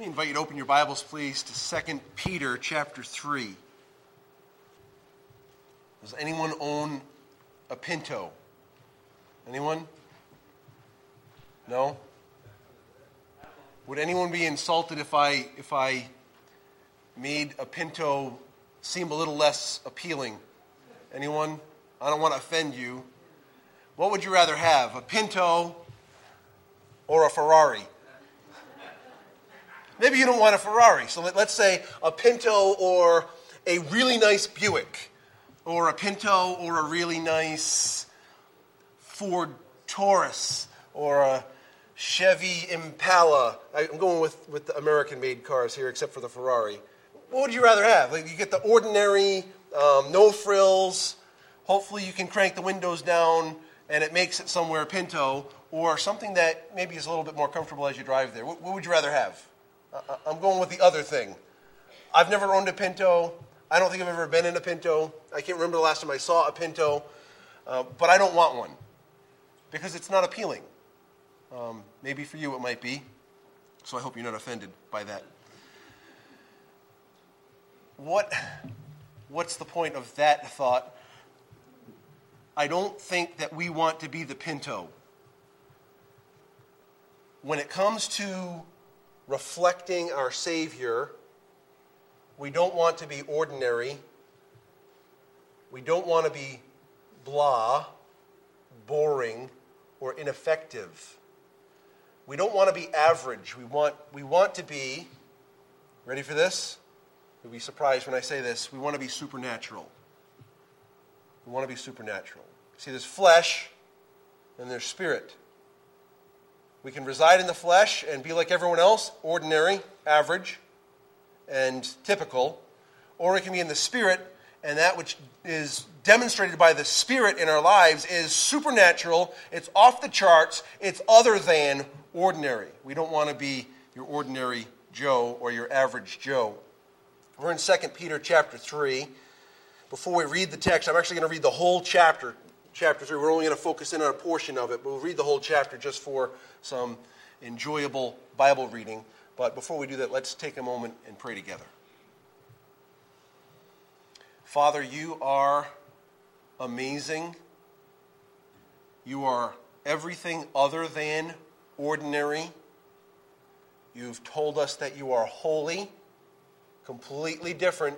Let me invite you to open your Bibles, please, to 2 Peter chapter 3. Does anyone own a Pinto? Anyone? No? Would anyone be insulted if I, if I made a Pinto seem a little less appealing? Anyone? I don't want to offend you. What would you rather have, a Pinto or a Ferrari? Maybe you don't want a Ferrari. So let, us say a Pinto or a really nice Buick, or a Pinto or a really nice Ford Taurus, or a Chevy Impala. I'm going with, with the American made cars here, except for the Ferrari. What would you rather have? Like you get the ordinary, um, no frills. Hopefully, you can crank the windows down and it makes it somewhere Pinto, or something that maybe is a little bit more comfortable as you drive there. What, what would you rather have? I'm going with the other thing. I've never owned a Pinto. I don't think I've ever been in a Pinto. I can't remember the last time I saw a Pinto, uh, but I don't want one because it's not appealing. Um, maybe for you it might be, so I hope you're not offended by that. What, what's the point of that thought? I don't think that we want to be the Pinto. When it comes to reflecting our Savior. We don't want to be ordinary. We don't want to be blah, boring, or ineffective. We don't want to be average. We want, we want to be, ready for this? You'll be surprised when I say this. We want to be supernatural. We want to be supernatural. See, there's flesh and there's spirit. We can reside in the flesh and be like everyone else, ordinary, average, and typical. Or we can be in the spirit, and that which is demonstrated by the spirit in our lives is supernatural, it's off the charts, it's other than ordinary. We don't want to be your ordinary Joe or your average Joe. We're in 2 Peter chapter 3. Before we read the text, I'm actually going to read the whole chapter chapter 3. We're only going to focus in on a portion of it, but we'll read the whole chapter just for some enjoyable Bible reading. But before we do that, let's take a moment and pray together. Father, you are amazing. You are everything other than ordinary. You've told us that you are holy, completely different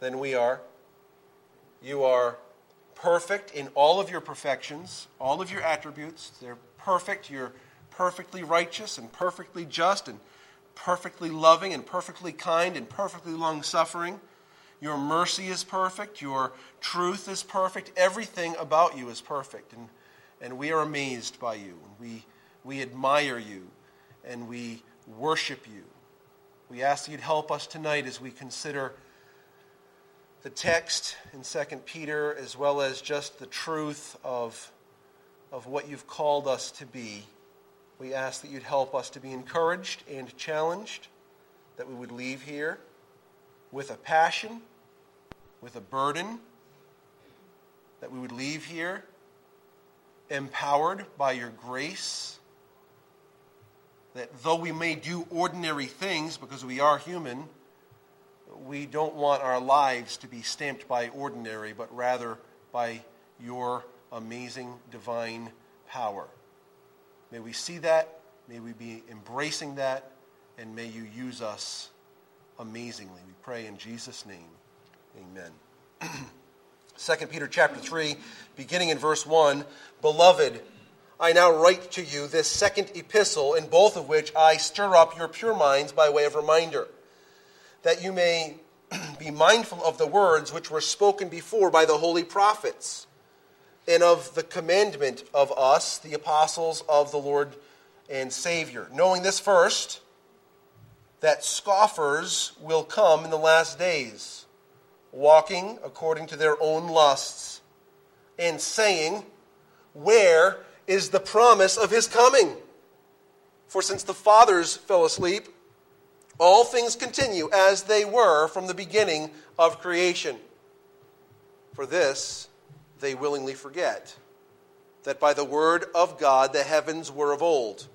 than we are. You are perfect in all of your perfections, all of your attributes. They're perfect. You're perfectly righteous and perfectly just and perfectly loving and perfectly kind and perfectly long suffering. Your mercy is perfect. Your truth is perfect. Everything about you is perfect. And, and we are amazed by you. And We, we admire you and we worship you. We ask that you'd help us tonight as we consider the text in 2 Peter, as well as just the truth of, of what you've called us to be. We ask that you'd help us to be encouraged and challenged, that we would leave here with a passion, with a burden, that we would leave here empowered by your grace, that though we may do ordinary things because we are human, we don't want our lives to be stamped by ordinary, but rather by your amazing divine power. May we see that, may we be embracing that, and may you use us amazingly. We pray in Jesus' name. Amen. 2 Peter chapter 3, beginning in verse 1, Beloved, I now write to you this second epistle, in both of which I stir up your pure minds by way of reminder that you may be mindful of the words which were spoken before by the holy prophets, and of the commandment of us, the apostles of the Lord and Savior. Knowing this first, that scoffers will come in the last days, walking according to their own lusts, and saying, Where is the promise of his coming? For since the fathers fell asleep, all things continue as they were from the beginning of creation. For this they willingly forget that by the word of God the heavens were of old,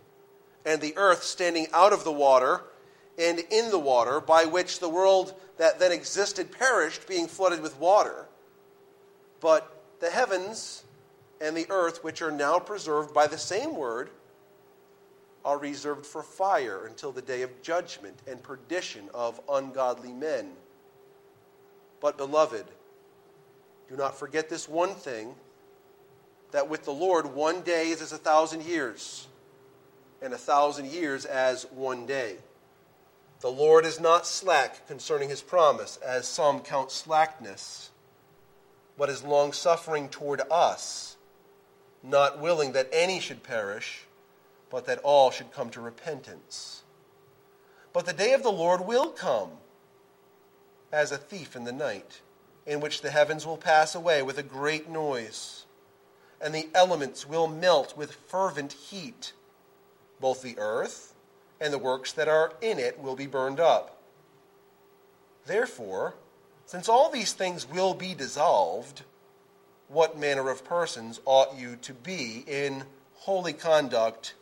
and the earth standing out of the water and in the water, by which the world that then existed perished, being flooded with water. But the heavens and the earth, which are now preserved by the same word, are reserved for fire until the day of judgment and perdition of ungodly men. But, beloved, do not forget this one thing that with the Lord, one day is as a thousand years, and a thousand years as one day. The Lord is not slack concerning his promise, as some count slackness, but is longsuffering toward us, not willing that any should perish, but that all should come to repentance. But the day of the Lord will come as a thief in the night, in which the heavens will pass away with a great noise, and the elements will melt with fervent heat, both the earth and the works that are in it will be burned up. Therefore, since all these things will be dissolved, what manner of persons ought you to be in holy conduct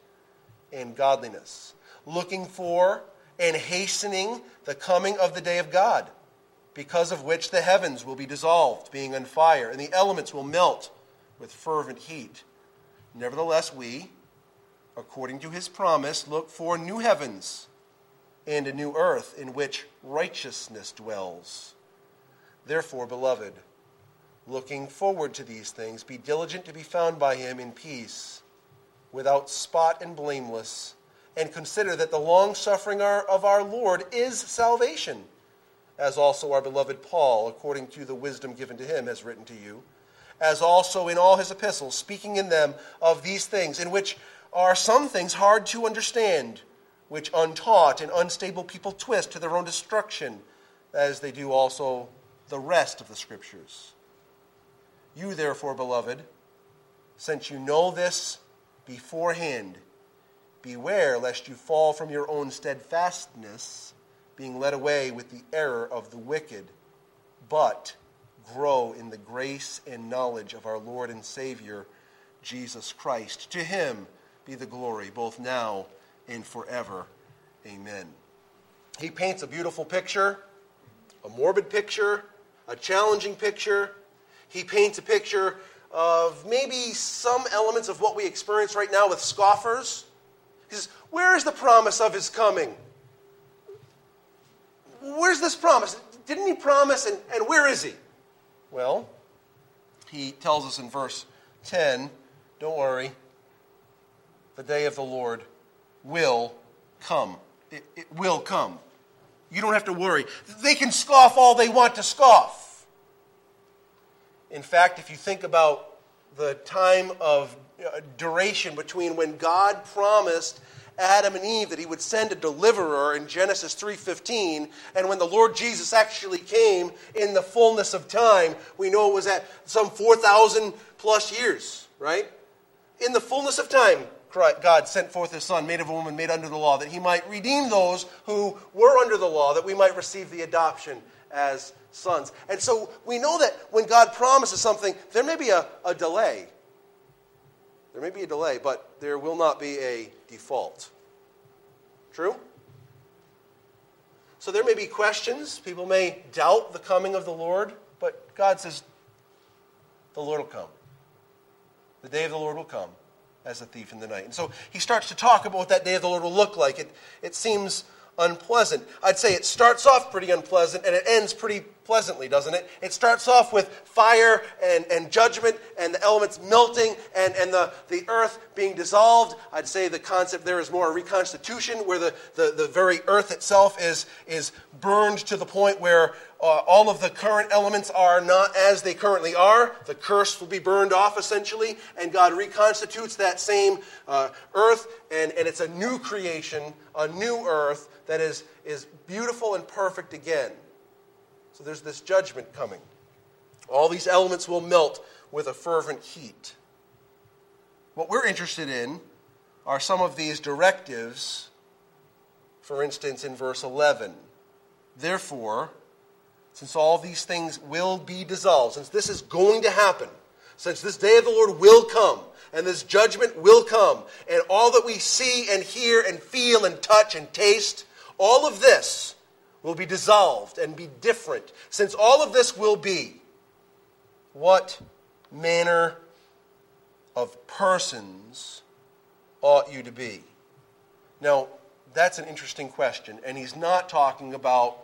and godliness, looking for and hastening the coming of the day of God, because of which the heavens will be dissolved, being on fire, and the elements will melt with fervent heat? Nevertheless, we, according to his promise, look for new heavens and a new earth in which righteousness dwells. Therefore, beloved, looking forward to these things, be diligent to be found by him in peace, without spot and blameless, and consider that the long suffering of our Lord is salvation, as also our beloved Paul, according to the wisdom given to him, has written to you, as also in all his epistles, speaking in them of these things, in which are some things hard to understand, which untaught and unstable people twist to their own destruction, as they do also the rest of the Scriptures. You, therefore, beloved, since you know this beforehand, beware lest you fall from your own steadfastness, being led away with the error of the wicked, but grow in the grace and knowledge of our Lord and Savior, Jesus Christ. To him, be the glory, both now and forever. Amen. He paints a beautiful picture, a morbid picture, a challenging picture. He paints a picture of maybe some elements of what we experience right now with scoffers. He says, Where is the promise of his coming? Where's this promise? Didn't he promise, and, and where is he? Well, he tells us in verse 10 don't worry, the day of the Lord will come. It, it, will come. You don't have to worry. They can scoff all they want to scoff. In fact, if you think about the time of uh, duration between when God promised Adam and Eve that he would send a deliverer in Genesis 3:15 and when the Lord Jesus actually came in the fullness of time, we know it was at some 4000 plus years, right? In the fullness of time, God sent forth his Son, made of a woman, made under the law, that he might redeem those who were under the law, that we might receive the adoption as sons. And so we know that when God promises something, there may be a, a delay. There may be a delay, but there will not be a default. True? So there may be questions. People may doubt the coming of the Lord, but God says, the Lord will come. The day of the Lord will come as a thief in the night. And so he starts to talk about what that day of the Lord will look like. It, it seems unpleasant. I'd say it starts off pretty unpleasant and it ends pretty pleasantly, doesn't it? It starts off with fire and, and judgment and the elements melting and, and the, the earth being dissolved. I'd say the concept there is more a reconstitution where the, the, the very earth itself is, is burned to the point where uh, all of the current elements are not as they currently are. The curse will be burned off essentially, and God reconstitutes that same uh, earth, and, and it's a new creation, a new earth that is, is beautiful and perfect again. So there's this judgment coming. All these elements will melt with a fervent heat. What we're interested in are some of these directives, for instance, in verse 11. Therefore, since all these things will be dissolved, since this is going to happen, since this day of the Lord will come, and this judgment will come, and all that we see and hear and feel and touch and taste all of this will be dissolved and be different, since all of this will be, what manner of persons ought you to be? Now, that's an interesting question, and he's not talking about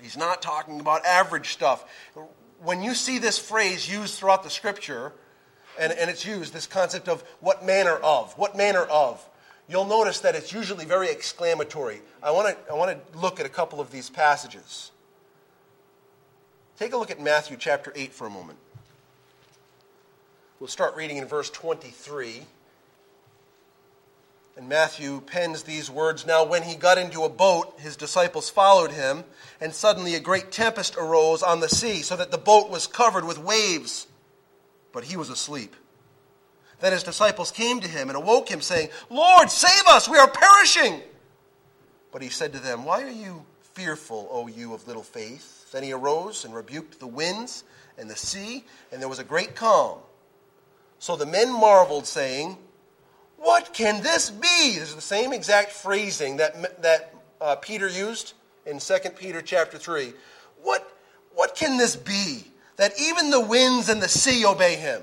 he's not talking about average stuff. When you see this phrase used throughout the scripture, and, and it's used, this concept of what manner of, what manner of, you'll notice that it's usually very exclamatory. I want to I want to look at a couple of these passages. Take a look at Matthew chapter 8 for a moment. We'll start reading in verse 23. And Matthew pens these words Now, when he got into a boat, his disciples followed him, and suddenly a great tempest arose on the sea, so that the boat was covered with waves. But he was asleep. Then his disciples came to him and awoke him, saying, Lord, save us, we are perishing. But he said to them, Why are you fearful, O you of little faith? Then he arose and rebuked the winds and the sea, and there was a great calm. So the men marveled, saying, What can this be? This is the same exact phrasing that, that uh, Peter used in 2 Peter chapter 3. What, what can this be that even the winds and the sea obey him?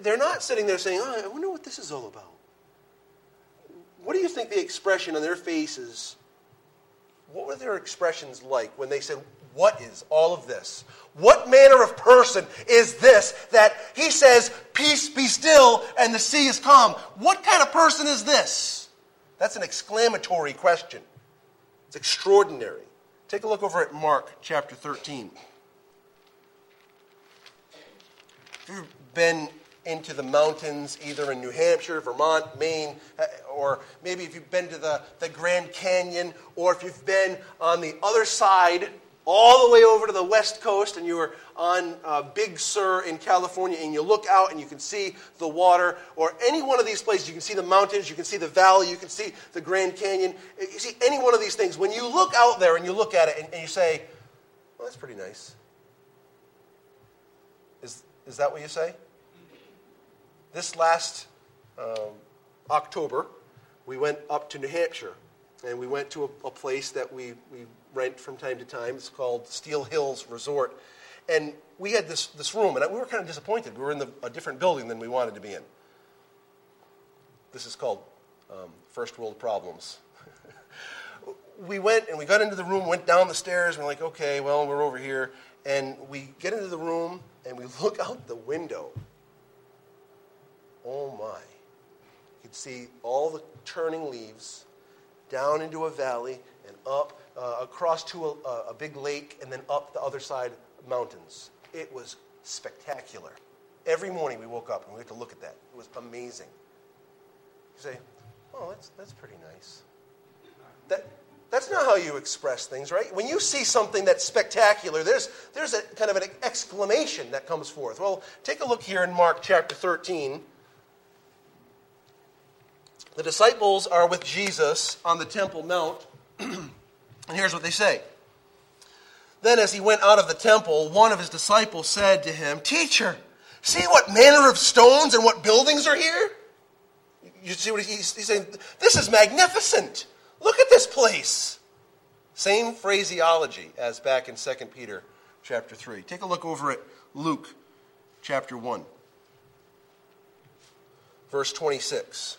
They're not sitting there saying, oh, I wonder what this is all about. What do you think the expression on their faces, what were their expressions like when they said, What is all of this? What manner of person is this that he says, Peace be still, and the sea is calm? What kind of person is this? That's an exclamatory question. It's extraordinary. Take a look over at Mark chapter 13. If you've been into the mountains, either in New Hampshire, Vermont, Maine, uh, or maybe if you've been to the, the Grand Canyon, or if you've been on the other side, all the way over to the west coast, and you are on uh, Big Sur in California, and you look out and you can see the water, or any one of these places, you can see the mountains, you can see the valley, you can see the Grand Canyon, you see any one of these things. When you look out there and you look at it and, and you say, well, that's pretty nice. Is, is that what you say? This last um, October, we went up to New Hampshire and we went to a, a, place that we, we rent from time to time. It's called Steele Hills Resort. And we had this, this room, and we were kind of disappointed. We were in the, a different building than we wanted to be in. This is called um, First World Problems. we went and we got into the room, went down the stairs, and we're like, okay, well, we're over here. And we get into the room and we look out the window Oh my. You could see all the turning leaves down into a valley and up uh, across to a, a big lake and then up the other side mountains. It was spectacular. Every morning we woke up and we had to look at that. It was amazing. You say, oh, that's, that's pretty nice. That, that's not how you express things, right? When you see something that's spectacular, there's, there's a kind of an exclamation that comes forth. Well, take a look here in Mark chapter 13. The disciples are with Jesus on the Temple Mount, and here's what they say. Then, as he went out of the temple, one of his disciples said to him, Teacher, see what manner of stones and what buildings are here? You see what he's, he's saying? This is magnificent. Look at this place. Same phraseology as back in 2 Peter chapter 3. Take a look over at Luke chapter 1, verse 26.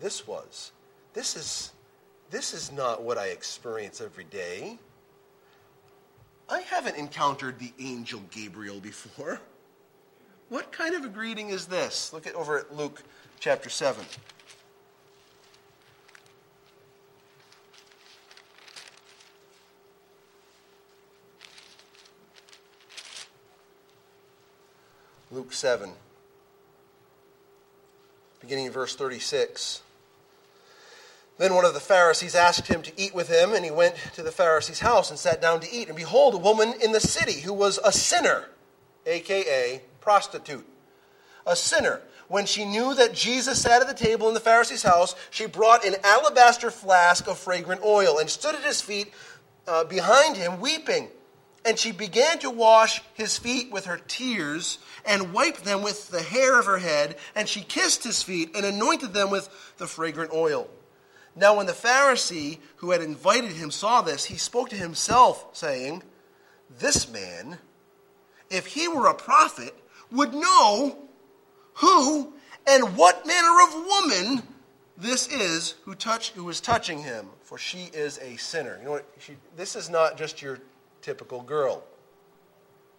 this was. This is, this is not what I experience every day. I haven't encountered the angel Gabriel before. What kind of a greeting is this? Look at over at Luke chapter 7. Luke 7, beginning in verse 36. Then one of the Pharisees asked him to eat with him, and he went to the Pharisee's house and sat down to eat. And behold, a woman in the city who was a sinner, aka prostitute, a sinner. When she knew that Jesus sat at the table in the Pharisee's house, she brought an alabaster flask of fragrant oil and stood at his feet uh, behind him, weeping. And she began to wash his feet with her tears and wiped them with the hair of her head. And she kissed his feet and anointed them with the fragrant oil. Now, when the Pharisee who had invited him saw this, he spoke to himself, saying, This man, if he were a prophet, would know who and what manner of woman this is who, touch, who is touching him, for she is a sinner. You know what? She, this is not just your typical girl.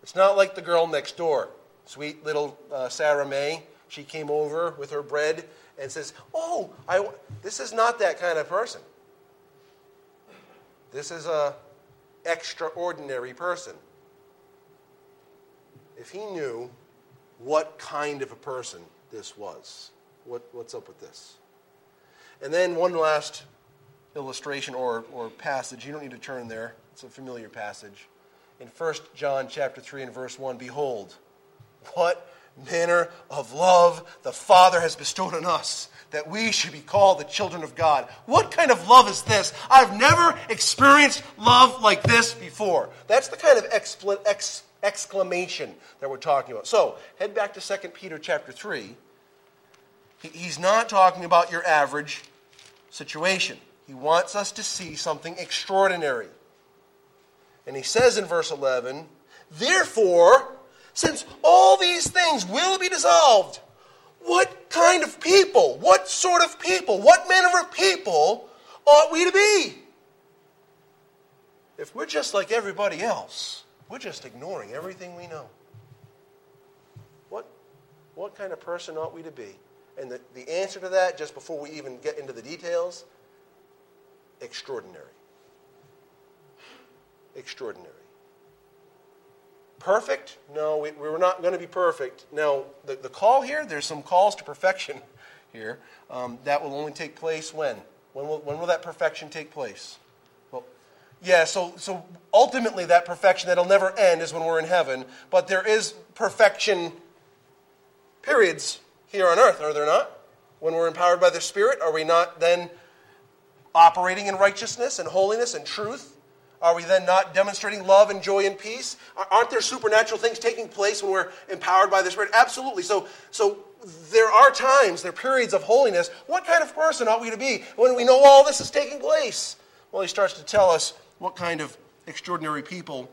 It's not like the girl next door, sweet little uh, Sarah May. She came over with her bread and says, Oh, I, this is not that kind of person. This is a extraordinary person. If he knew what kind of a person this was, what, what's up with this? And then one last illustration or, or passage. You don't need to turn there. It's a familiar passage. In 1 John chapter 3 and verse 1, behold, what manner of love the Father has bestowed on us that we should be called the children of God. What kind of love is this? I've never experienced love like this before. That's the kind of expl- ex- exclamation that we're talking about. So, head back to 2 Peter chapter 3. He's not talking about your average situation. He wants us to see something extraordinary. And he says in verse 11, Therefore, since all these things will be dissolved, what kind of people, what sort of people, what manner of people ought we to be? If we're just like everybody else, we're just ignoring everything we know. What, what kind of person ought we to be? And the, the answer to that, just before we even get into the details, extraordinary. Extraordinary. Perfect? No, we, we're not going to be perfect. Now, the, the call here, there's some calls to perfection here. Um, that will only take place when? When will, when will that perfection take place? Well, yeah, so, so ultimately, that perfection that'll never end is when we're in heaven. But there is perfection periods here on earth, are there not? When we're empowered by the Spirit, are we not then operating in righteousness and holiness and truth? Are we then not demonstrating love and joy and peace? Aren't there supernatural things taking place when we're empowered by the Spirit? Absolutely. So, so there are times, there are periods of holiness. What kind of person ought we to be when we know all this is taking place? Well, he starts to tell us what kind of extraordinary people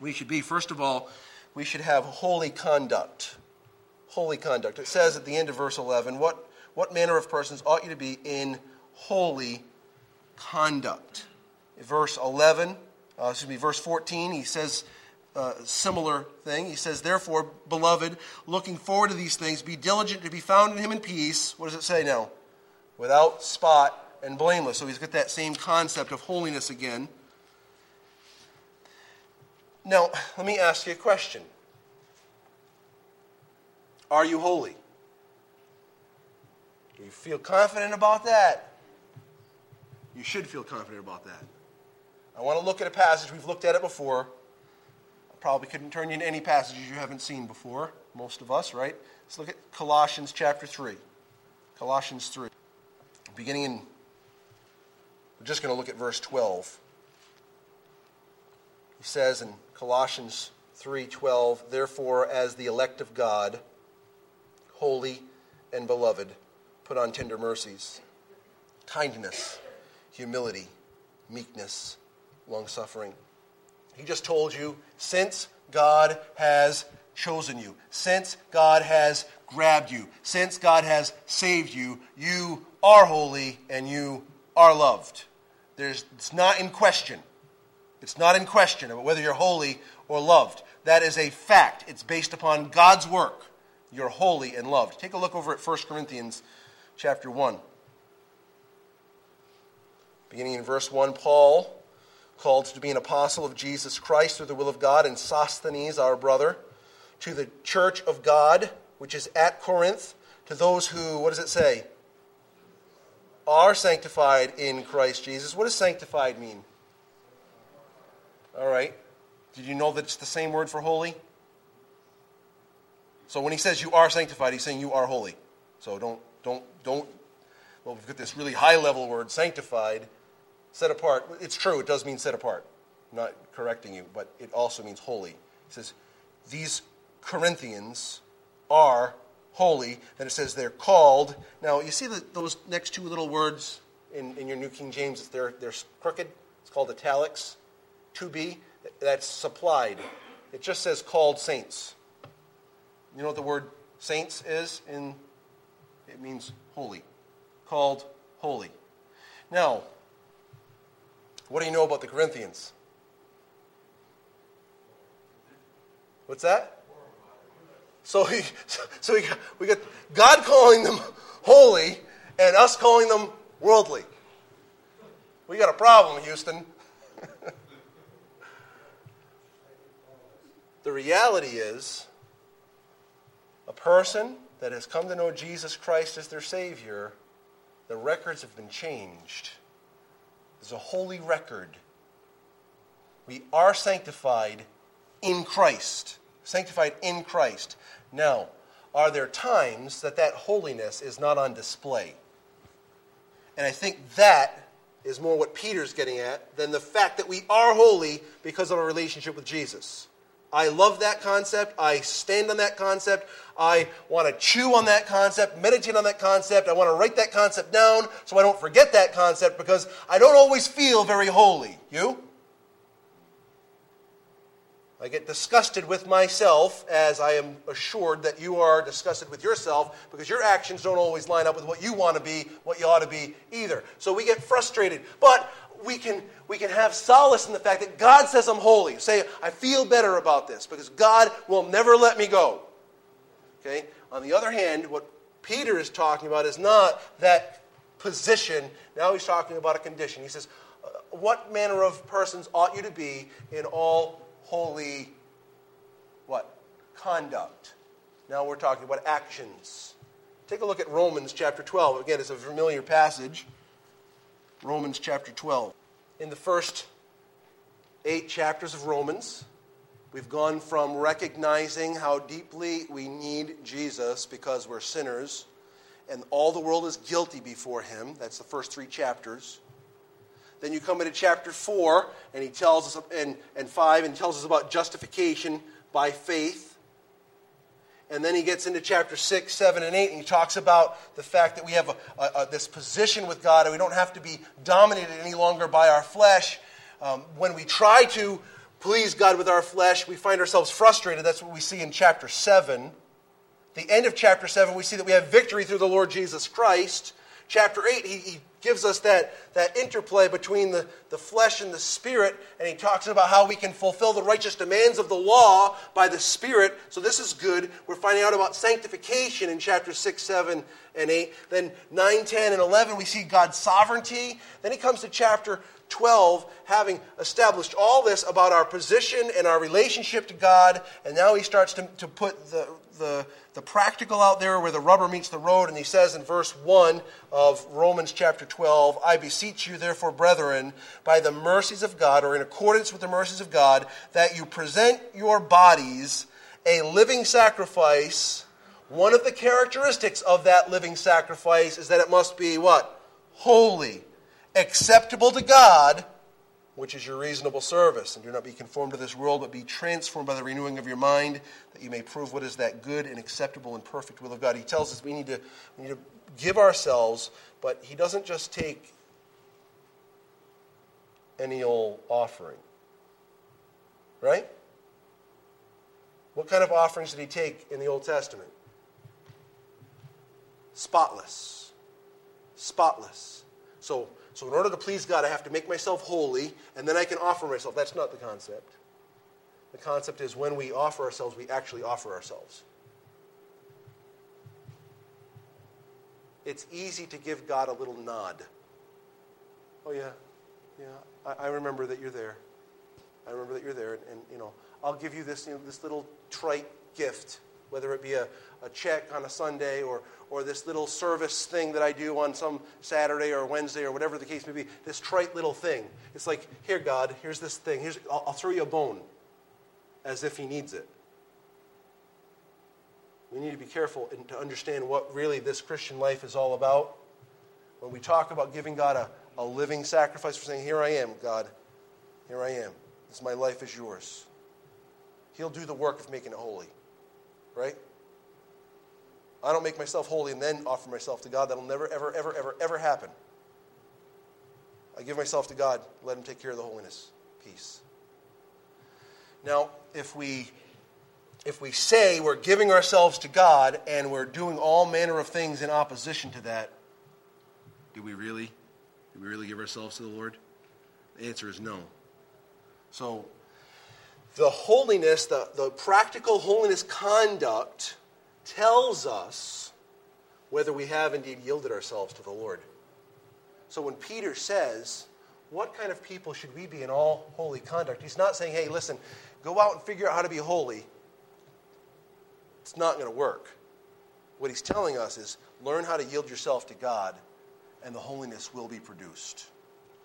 we should be. First of all, we should have holy conduct. Holy conduct. It says at the end of verse 11, what, what manner of persons ought you to be in holy conduct? Verse 11, uh, excuse me, verse 14, he says uh, similar thing. He says, Therefore, beloved, looking forward to these things, be diligent to be found in him in peace. What does it say now? Without spot and blameless. So he's got that same concept of holiness again. Now, let me ask you a question Are you holy? Do you feel confident about that? You should feel confident about that. I want to look at a passage. We've looked at it before. I probably couldn't turn you into any passages you haven't seen before, most of us, right? Let's look at Colossians chapter 3. Colossians 3. Beginning in, we're just going to look at verse 12. He says in Colossians 3:12, "Therefore as the elect of God, holy and beloved, put on tender mercies, kindness, humility, meekness, long suffering. He just told you, since God has chosen you, since God has grabbed you, since God has saved you, you are holy and you are loved. There's, it's not in question. It's not in question about whether you're holy or loved. That is a fact. It's based upon God's work. You're holy and loved. Take a look over at 1 Corinthians chapter 1. Beginning in verse 1, Paul called to be an apostle of Jesus Christ through the will of God, and Sosthenes, our brother, to the church of God, which is at Corinth, to those who, what does it say? are sanctified in Christ Jesus. What does sanctified mean? All right. Did you know that it's the same word for holy? So when he says you are sanctified, he's saying you are holy. So don't, don't, don't, well, we've got this really high level word, sanctified, set apart. It's true, it does mean set apart. I'm not correcting you, but it also means holy. He says, these Corinthians are holy. Then it says they're called. Now, you see the, those next two little words in, in your New King James, they're, they're crooked. It's called italics. To be, that's supplied. It just says called saints. You know what the word saints is? In It means holy. Called holy. Now, what do you know about the Corinthians? What's that? So, he, so we got, we got God calling them holy and us calling them worldly. We got a problem, Houston. the reality is a person that has come to know Jesus Christ as their Savior, the records have been changed. There's a holy record. We are sanctified in Christ. Sanctified in Christ. Now, are there times that that holiness is not on display? And I think that is more what Peter's getting at than the fact that we are holy because of our relationship with Jesus. I love that concept. I stand on that concept. I want to chew on that concept, meditate on that concept. I want to write that concept down so I don't forget that concept because I don't always feel very holy. You? I get disgusted with myself as I am assured that you are disgusted with yourself because your actions don't always line up with what you want to be, what you ought to be either. So we get frustrated. But we can, we can have solace in the fact that God says I'm holy. Say, I feel better about this because God will never let me go. Okay? On the other hand, what Peter is talking about is not that position. Now he's talking about a condition. He says, uh, What manner of persons ought you to be in all holy what? Conduct. Now we're talking about actions. Take a look at Romans chapter 12. Again, it's a familiar passage. Romans chapter 12. In the first eight chapters of Romans, we've gone from recognizing how deeply we need Jesus because we're sinners and all the world is guilty before him. That's the first three chapters. Then you come into chapter 4, and he tells us, and, and 5, and tells us about justification by faith. And then he gets into chapter 6, 7, and 8, and he talks about the fact that we have a, a, a, this position with God, and we don't have to be dominated any longer by our flesh. Um, when we try to please God with our flesh, we find ourselves frustrated. That's what we see in chapter 7. The end of chapter 7, we see that we have victory through the Lord Jesus Christ. Chapter 8, he, he gives us that, that interplay between the, the flesh and the spirit, and he talks about how we can fulfill the righteous demands of the law by the spirit. So this is good. We're finding out about sanctification in chapter 6, 7, and 8. Then 9, 10, and 11, we see God's sovereignty. Then he comes to chapter 12, having established all this about our position and our relationship to God, and now he starts to, to put the, the, the practical out there where the rubber meets the road, and he says in verse 1 of Romans chapter 12, I beseech you, therefore, brethren, by the mercies of God, or in accordance with the mercies of God, that you present your bodies a living sacrifice. One of the characteristics of that living sacrifice is that it must be what? Holy, acceptable to God which is your reasonable service. And do not be conformed to this world, but be transformed by the renewing of your mind, that you may prove what is that good and acceptable and perfect will of God. He tells us we need to, we need to give ourselves, but he doesn't just take any old offering. Right? What kind of offerings did he take in the Old Testament? Spotless. Spotless. So so, in order to please God, I have to make myself holy, and then I can offer myself. That's not the concept. The concept is when we offer ourselves, we actually offer ourselves. It's easy to give God a little nod. Oh, yeah, yeah, I, I remember that you're there. I remember that you're there, and, and, you know, I'll give you this, you know, this little trite gift. Whether it be a, a check on a Sunday or, or this little service thing that I do on some Saturday or Wednesday or whatever the case may be, this trite little thing. It's like, here, God, here's this thing. Here's, I'll, I'll throw you a bone as if He needs it. We need to be careful and to understand what really this Christian life is all about. When we talk about giving God a, a living sacrifice, we're saying, Here I am, God. Here I am. This my life is yours. He'll do the work of making it holy. Right? I don't make myself holy and then offer myself to God. That'll never, ever, ever, ever, ever happen. I give myself to God. Let Him take care of the holiness. Peace. Now, if we if we say we're giving ourselves to God and we're doing all manner of things in opposition to that, do we really? Do we really give ourselves to the Lord? The answer is no. So, the holiness, the, the practical holiness conduct tells us whether we have indeed yielded ourselves to the Lord. So when Peter says, What kind of people should we be in all holy conduct? He's not saying, Hey, listen, go out and figure out how to be holy. It's not going to work. What he's telling us is learn how to yield yourself to God, and the holiness will be produced.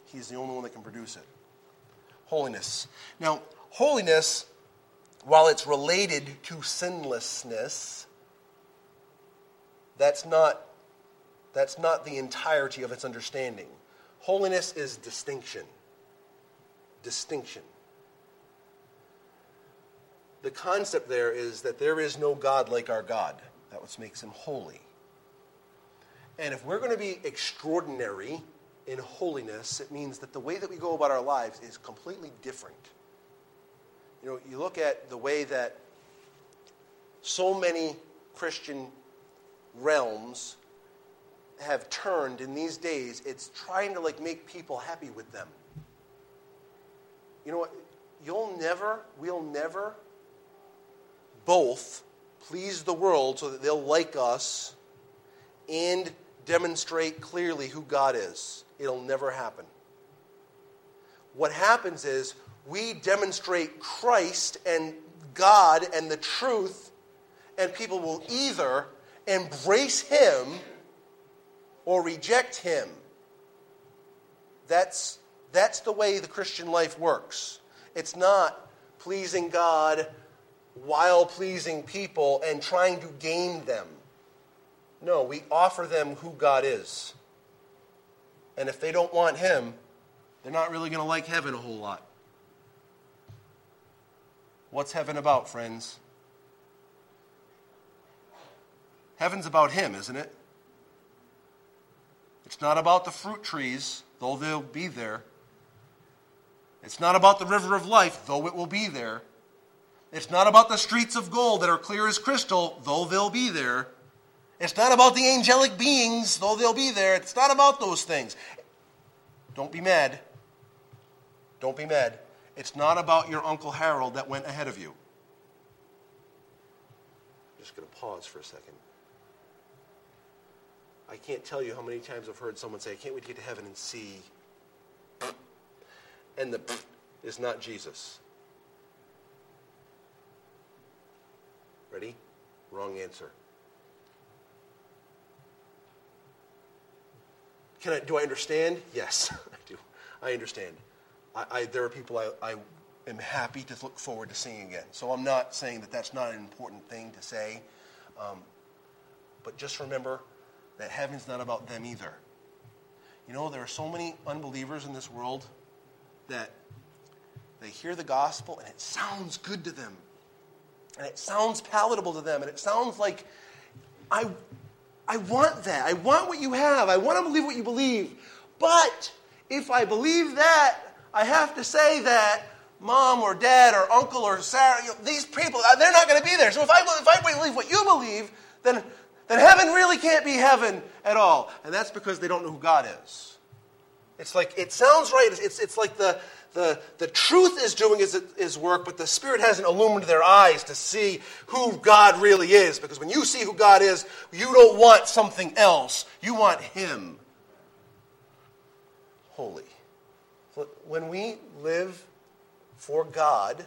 He's the only one that can produce it. Holiness. Now, holiness, while it's related to sinlessness, that's not, that's not the entirety of its understanding. Holiness is distinction. Distinction. The concept there is that there is no God like our God. That what makes him holy. And if we're going to be extraordinary in holiness, it means that the way that we go about our lives is completely different. You know, you look at the way that so many Christian realms have turned in these days, it's trying to like make people happy with them. You know what? You'll never, we'll never both please the world so that they'll like us and demonstrate clearly who God is. It'll never happen. What happens is we demonstrate Christ and God and the truth, and people will either embrace him or reject him. That's, that's the way the Christian life works. It's not pleasing God while pleasing people and trying to gain them. No, we offer them who God is. And if they don't want him, they're not really going to like heaven a whole lot. What's heaven about, friends? Heaven's about Him, isn't it? It's not about the fruit trees, though they'll be there. It's not about the river of life, though it will be there. It's not about the streets of gold that are clear as crystal, though they'll be there. It's not about the angelic beings, though they'll be there. It's not about those things. Don't be mad. Don't be mad. It's not about your Uncle Harold that went ahead of you. I'm just going to pause for a second. I can't tell you how many times I've heard someone say, I can't wait to get to heaven and see. And the is not Jesus. Ready? Wrong answer. Can I, do I understand? Yes, I do. I understand. I, I, there are people I, I am happy to look forward to seeing again. So I'm not saying that that's not an important thing to say. Um, but just remember that heaven's not about them either. You know, there are so many unbelievers in this world that they hear the gospel and it sounds good to them. And it sounds palatable to them. And it sounds like, I, I want that. I want what you have. I want to believe what you believe. But if I believe that, I have to say that mom or dad or uncle or Sarah, you know, these people, uh, they're not going to be there. So if I, if I believe what you believe, then then heaven really can't be heaven at all. And that's because they don't know who God is. It's like, it sounds right. It's, it's like the, the, the truth is doing his, his work, but the Spirit hasn't illumined their eyes to see who God really is. Because when you see who God is, you don't want something else. You want Him. Holy. When we live for God,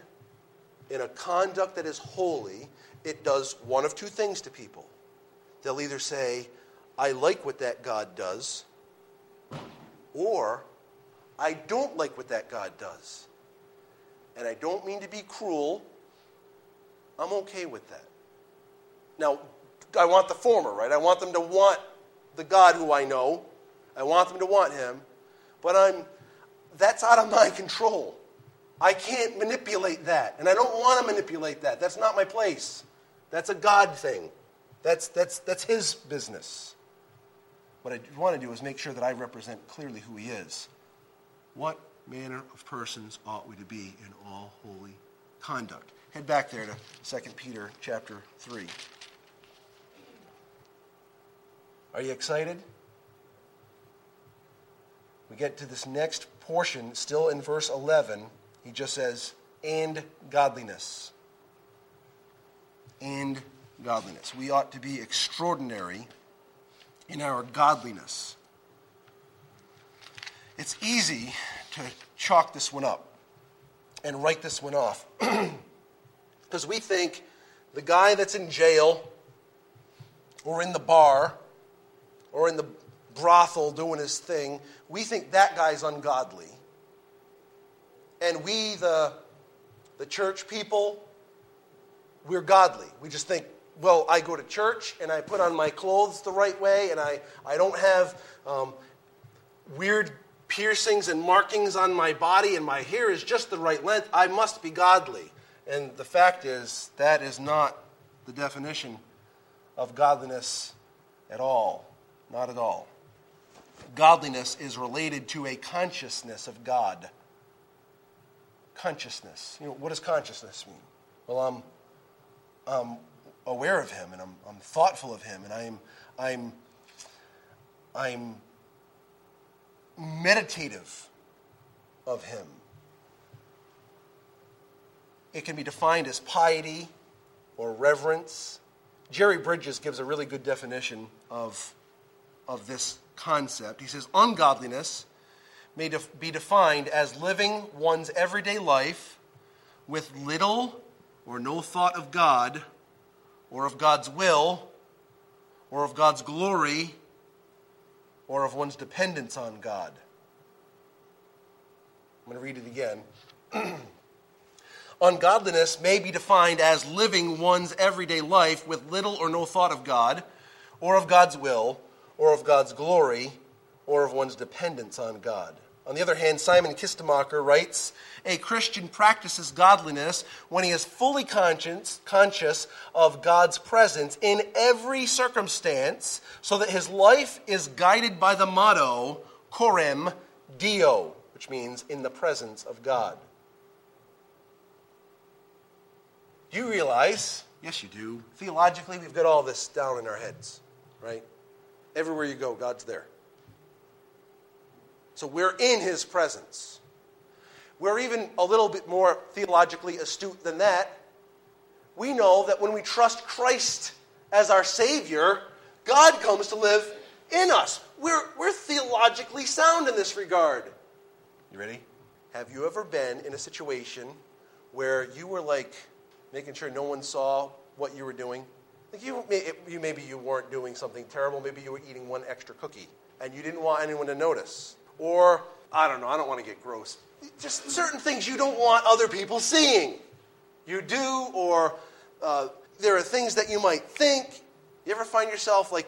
in a conduct that is holy, it does one of two things to people. They'll either say, I like what that God does, or I don't like what that God does. And I don't mean to be cruel. I'm okay with that. Now, I want the former, right? I want them to want the God who I know. I want them to want him. But I'm that's out of my control. I can't manipulate that. And I don't want to manipulate that. That's not my place. That's a God thing. That's, that's, that's his business. What I want to do is make sure that I represent clearly who he is. What manner of persons ought we to be in all holy conduct? Head back there to 2 Peter chapter 3. Are you excited? We get to this next portion, still in verse 11. He just says, and godliness. And godliness. We ought to be extraordinary in our godliness. It's easy to chalk this one up and write this one off. Because we think the guy that's in jail or in the bar or in the brothel doing his thing, we think that guy's ungodly. And we, the, the church people, we're godly. We just think, well, I go to church and I put on my clothes the right way and I, I don't have um, weird piercings and markings on my body and my hair is just the right length. I must be godly. And the fact is, that is not the definition of godliness at all. Not at all. Godliness is related to a consciousness of God. Consciousness. You know, what does consciousness mean? Well, I'm, I'm aware of Him and I'm, I'm thoughtful of Him and I'm, I'm, I'm meditative of Him. It can be defined as piety or reverence. Jerry Bridges gives a really good definition of, of this concept. He says, Ungodliness may def- be defined as living one's everyday life with little or no thought of God or of God's will or of God's glory or of one's dependence on God. I'm going to read it again. Ungodliness may be defined as living one's everyday life with little or no thought of God, or of God's will, or of God's glory, or of one's dependence on God. On the other hand, Simon Kistemaker writes A Christian practices godliness when he is fully conscious, conscious of God's presence in every circumstance, so that his life is guided by the motto, Coram Deo, which means in the presence of God. You realize? Yes, you do. Theologically, we've got all this down in our heads, right? Everywhere you go, God's there. So we're in his presence. We're even a little bit more theologically astute than that. We know that when we trust Christ as our Savior, God comes to live in us. We're, we're theologically sound in this regard. You ready? Have you ever been in a situation where you were like making sure no one saw what you were doing? Like you, you maybe you weren't doing something terrible. Maybe you were eating one extra cookie and you didn't want anyone to notice. Or, I don't know, I don't want to get gross. Just certain things you don't want other people seeing. You do, or uh, there are things that you might think. You ever find yourself like,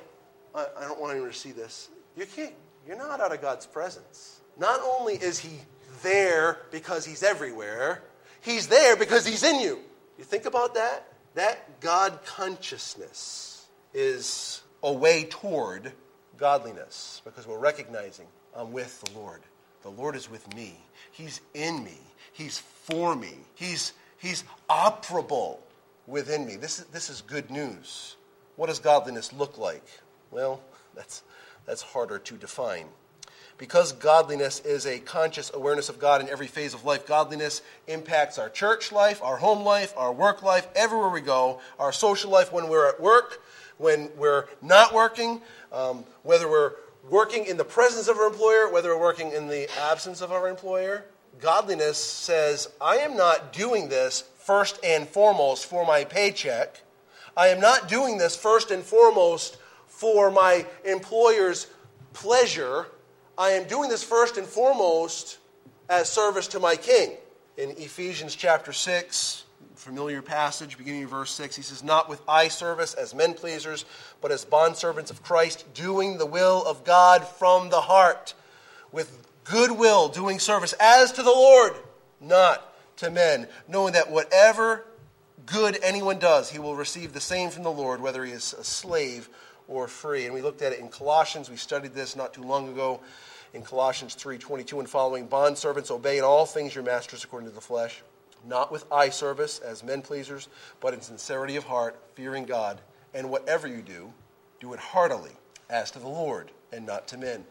I, I don't want anyone to see this? You can't. You're not out of God's presence. Not only is He there because He's everywhere, He's there because He's in you. You think about that? That God consciousness is a way toward godliness because we're recognizing I'm with the Lord. The Lord is with me. He's in me. He's for me. He's, he's operable within me. This is, this is good news. What does godliness look like? Well, that's, that's harder to define. Because godliness is a conscious awareness of God in every phase of life, godliness impacts our church life, our home life, our work life, everywhere we go, our social life when we're at work, when we're not working, um, whether we're working in the presence of our employer, whether we're working in the absence of our employer. Godliness says, I am not doing this first and foremost for my paycheck. I am not doing this first and foremost for my employer's pleasure. I am doing this first and foremost as service to my king. In Ephesians chapter 6, familiar passage, beginning in verse 6, he says, Not with eye service as men pleasers, but as bondservants of Christ, doing the will of God from the heart, with good will, doing service as to the Lord, not to men, knowing that whatever good anyone does, he will receive the same from the Lord, whether he is a slave or free. And we looked at it in Colossians. We studied this not too long ago in Colossians 3:22 and following. Bondservants, obey in all things your masters according to the flesh, not with eye service as men pleasers, but in sincerity of heart, fearing God. And whatever you do, do it heartily, as to the Lord and not to men.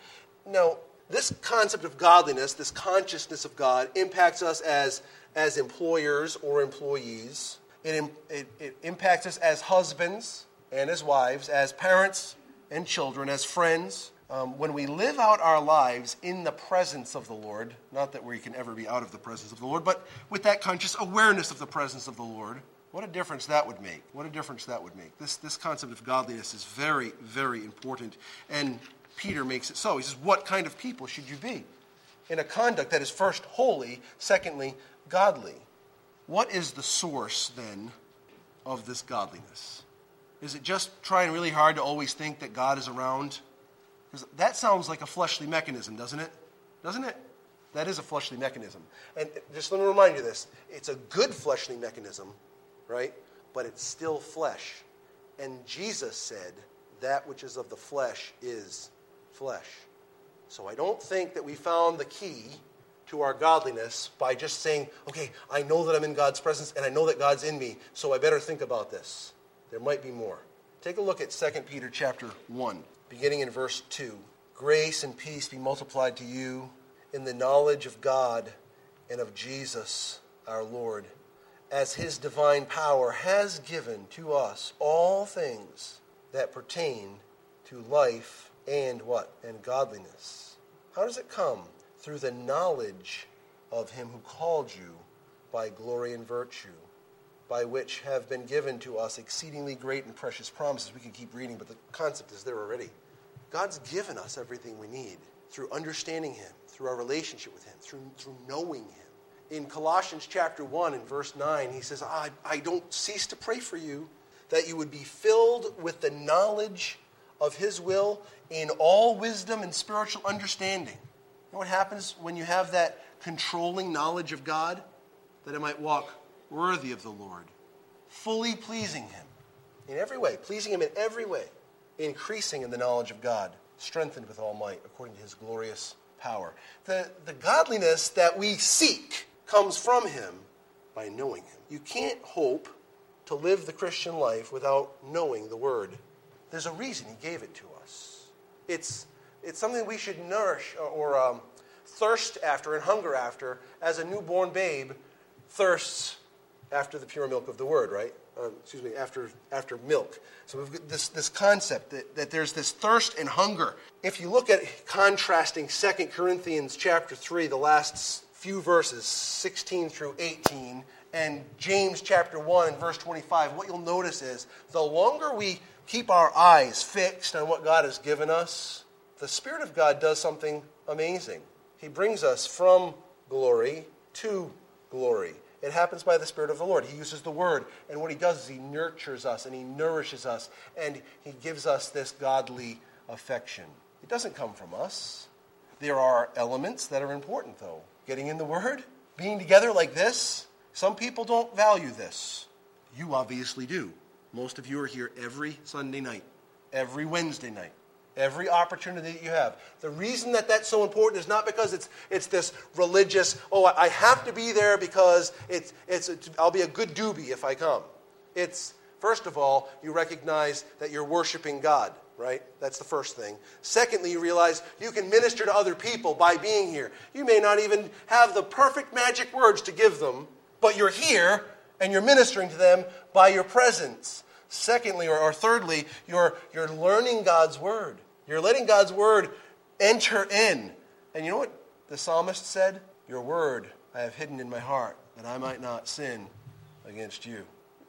Now, this concept of godliness, this consciousness of God, impacts us as, as employers or employees. It, it, it impacts us as husbands and as wives, as parents and children, as friends. Um, when we live out our lives in the presence of the Lord, not that we can ever be out of the presence of the Lord, but with that conscious awareness of the presence of the Lord, what a difference that would make. What a difference that would make. This, this concept of godliness is very, very important. And Peter makes it so. He says, What kind of people should you be? In a conduct that is first holy, secondly, godly. What is the source, then, of this godliness? Is it just trying really hard to always think that God is around? That sounds like a fleshly mechanism, doesn't it? Doesn't it? That is a fleshly mechanism. And uh, just let me remind you this it's a good fleshly mechanism, right? But it's still flesh. And Jesus said, That which is of the flesh is flesh. So I don't think that we found the key to our godliness by just saying, okay, I know that I'm in God's presence and I know that God's in me, so I better think about this. There might be more. Take a look at 2 Peter chapter 1, beginning in verse 2. Grace and peace be multiplied to you in the knowledge of God and of Jesus our Lord, as his divine power has given to us all things that pertain to life and what? And godliness. How does it come? Through the knowledge of him who called you by glory and virtue, by which have been given to us exceedingly great and precious promises. We could keep reading, but the concept is there already. God's given us everything we need through understanding him, through our relationship with him, through, through knowing him. In Colossians chapter 1 and verse 9, he says, I, I don't cease to pray for you that you would be filled with the knowledge of his will in all wisdom and spiritual understanding. You know what happens when you have that controlling knowledge of God? That I might walk worthy of the Lord, fully pleasing him in every way, pleasing him in every way, increasing in the knowledge of God, strengthened with all might according to his glorious power. The, the godliness that we seek comes from him by knowing him. You can't hope to live the Christian life without knowing the Word. There's a reason he gave it to us. It's, it's something we should nourish or, um, thirst after and hunger after as a newborn babe thirsts after the pure milk of the word, right? Uh, excuse me, after, after milk. So we've got this, this concept that, that there's this thirst and hunger. If you look at contrasting 2 Corinthians chapter 3, the last few verses, 16 through 18, and James chapter 1 and verse 25, what you'll notice is the longer we keep our eyes fixed on what God has given us, the Spirit of God does something amazing. He brings us from glory to glory. It happens by the Spirit of the Lord. He uses the Word, and what He does is He nurtures us and He nourishes us, and He gives us this godly affection. It doesn't come from us. There are elements that are important, though. Getting in the Word, being together like this. Some people don't value this. You obviously do. Most of you are here every Sunday night, every Wednesday night, every opportunity that you have. The reason that that's so important is not because it's, it's this religious, oh, I have to be there because it's, it's, I'll be a good doobie if I come. It's, first of all, you recognize that you're worshiping God right? That's the first thing. Secondly, you realize you can minister to other people by being here. You may not even have the perfect magic words to give them, but you're here and you're ministering to them by your presence. Secondly, or, or thirdly, you're, you're learning God's word. You're letting God's word enter in. And you know what the psalmist said? Your word I have hidden in my heart that I might not sin against you.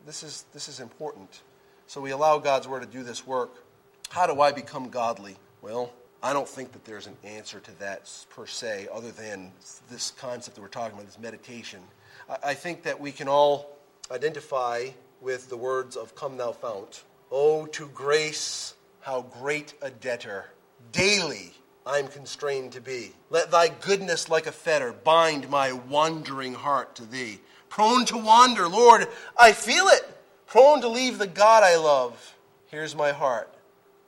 This is, this is important. So we allow God's word to do this work. How do I become godly? Well, I don't think that there's an answer to that per se, other than this concept that we're talking about, this meditation. I think that we can all identify with the words of Come Thou Fount. Oh, to grace, how great a debtor, daily I'm constrained to be. Let thy goodness like a fetter bind my wandering heart to thee. Prone to wander, Lord, I feel it. Prone to leave the God I love. Here's my heart.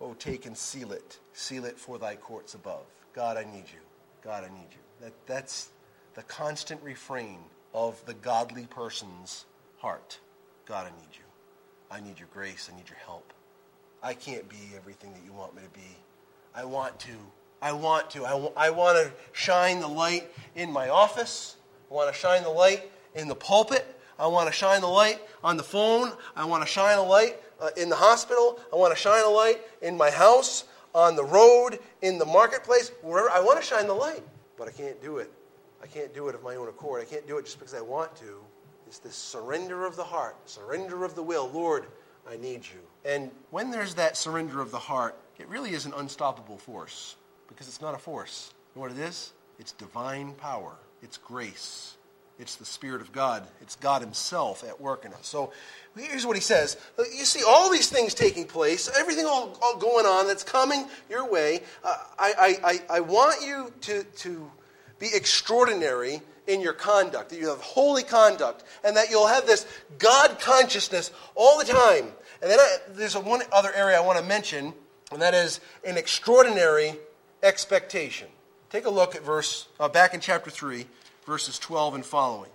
Oh, take and seal it. Seal it for thy courts above. God, I need you. God, I need you. That, that's the constant refrain of the godly person's heart. God, I need you. I need your grace. I need your help. I can't be everything that you want me to be. I want to. I want to. I, w- I want to shine the light in my office. I want to shine the light in the pulpit. I want to shine the light on the phone. I want to shine a light uh, in the hospital. I want to shine a light in my house, on the road, in the marketplace, wherever. I want to shine the light, but I can't do it. I can't do it of my own accord. I can't do it just because I want to. It's this surrender of the heart, surrender of the will. Lord, I need you. And when there's that surrender of the heart, it really is an unstoppable force because it's not a force. You know what it is? It's divine power, it's grace. It's the Spirit of God. It's God Himself at work in us. So here's what He says. You see all these things taking place, everything all, all going on that's coming your way. Uh, I, I, I want you to, to be extraordinary in your conduct, that you have holy conduct, and that you'll have this God consciousness all the time. And then I, there's one other area I want to mention, and that is an extraordinary expectation. Take a look at verse, uh, back in chapter 3, verses 12 and following.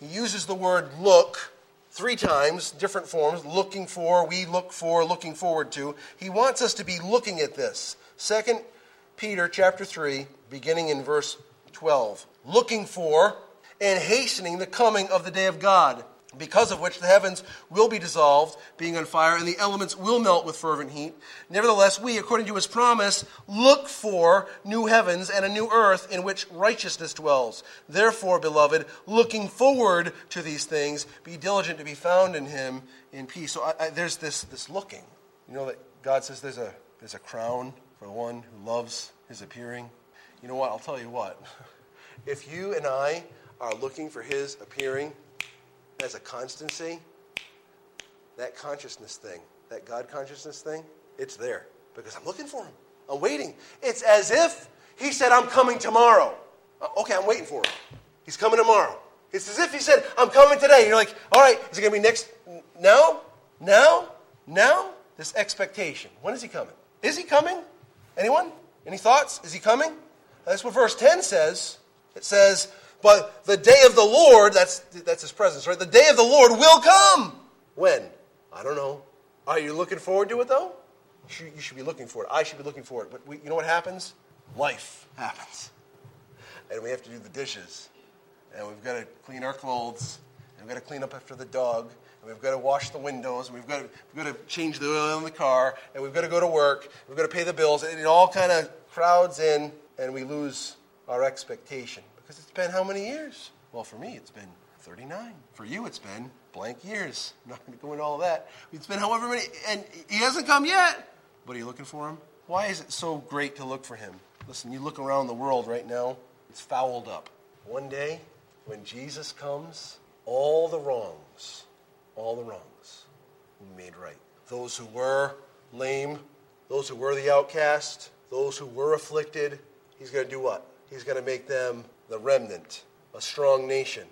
He uses the word look three times, different forms looking for, we look for, looking forward to. He wants us to be looking at this. Second Peter chapter 3, beginning in verse 12. Looking for and hastening the coming of the day of God because of which the heavens will be dissolved, being on fire, and the elements will melt with fervent heat. Nevertheless, we, according to his promise, look for new heavens and a new earth in which righteousness dwells. Therefore, beloved, looking forward to these things, be diligent to be found in him in peace. So I, I, there's this, this looking. You know that God says there's a, there's a crown for the one who loves his appearing. You know what? I'll tell you what. If you and I are looking for his appearing, as a constancy, that consciousness thing, that God consciousness thing, it's there because I'm looking for him. I'm waiting. It's as if he said, I'm coming tomorrow. Uh, okay, I'm waiting for him. He's coming tomorrow. It's as if he said, I'm coming today. You're like, all right, is it going to be next? Now? Now? Now? This expectation. When is he coming? Is he coming? Anyone? Any thoughts? Is he coming? That's what verse 10 says. It says, but the day of the Lord, that's, that's his presence, right? The day of the Lord will come. When? I don't know. Are you looking forward to it, though? You should, you should be looking for it. I should be looking for it. But we, you know what happens? Life happens. And we have to do the dishes. And we've got to clean our clothes. And we've got to clean up after the dog. And we've got to wash the windows. And we've got to, we've got to change the oil in the car. And we've got to go to work. We've got to pay the bills. And it all kind of crowds in, and we lose our expectation. Because it's been how many years? Well, for me, it's been 39. For you, it's been blank years. I'm not going to go into all that. It's been however many, and he hasn't come yet. But are you looking for him? Why is it so great to look for him? Listen, you look around the world right now, it's fouled up. One day, when Jesus comes, all the wrongs, all the wrongs will be made right. Those who were lame, those who were the outcast, those who were afflicted, he's going to do what? He's going to make them the remnant, a strong nation,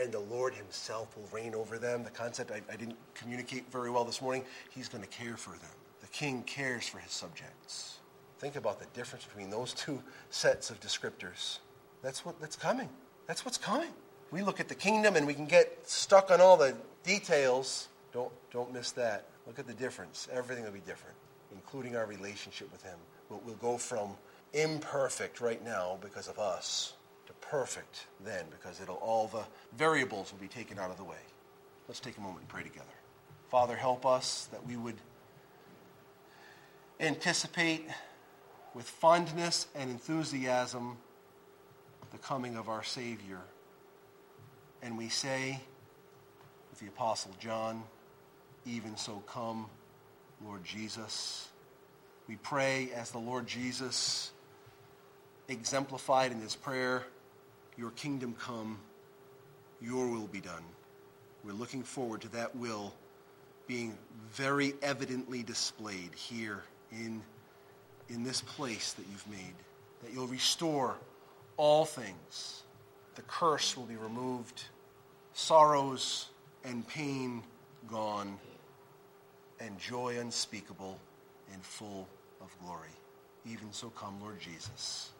and the Lord Himself will reign over them. The concept I, I didn't communicate very well this morning, He's going to care for them. The king cares for his subjects. Think about the difference between those two sets of descriptors. That's what that's coming. That's what's coming. We look at the kingdom and we can get stuck on all the details. Don't don't miss that. Look at the difference. Everything will be different, including our relationship with him. We'll, we'll go from imperfect right now because of us to perfect then because it'll all the variables will be taken out of the way. Let's take a moment and pray together. Father, help us that we would anticipate with fondness and enthusiasm the coming of our Savior. And we say, with the Apostle John, even so come, Lord Jesus. We pray as the Lord Jesus exemplified in his prayer, your kingdom come, your will be done. We're looking forward to that will being very evidently displayed here in, in this place that you've made, that you'll restore all things. The curse will be removed, sorrows and pain gone, and joy unspeakable and full of glory. Even so come, Lord Jesus.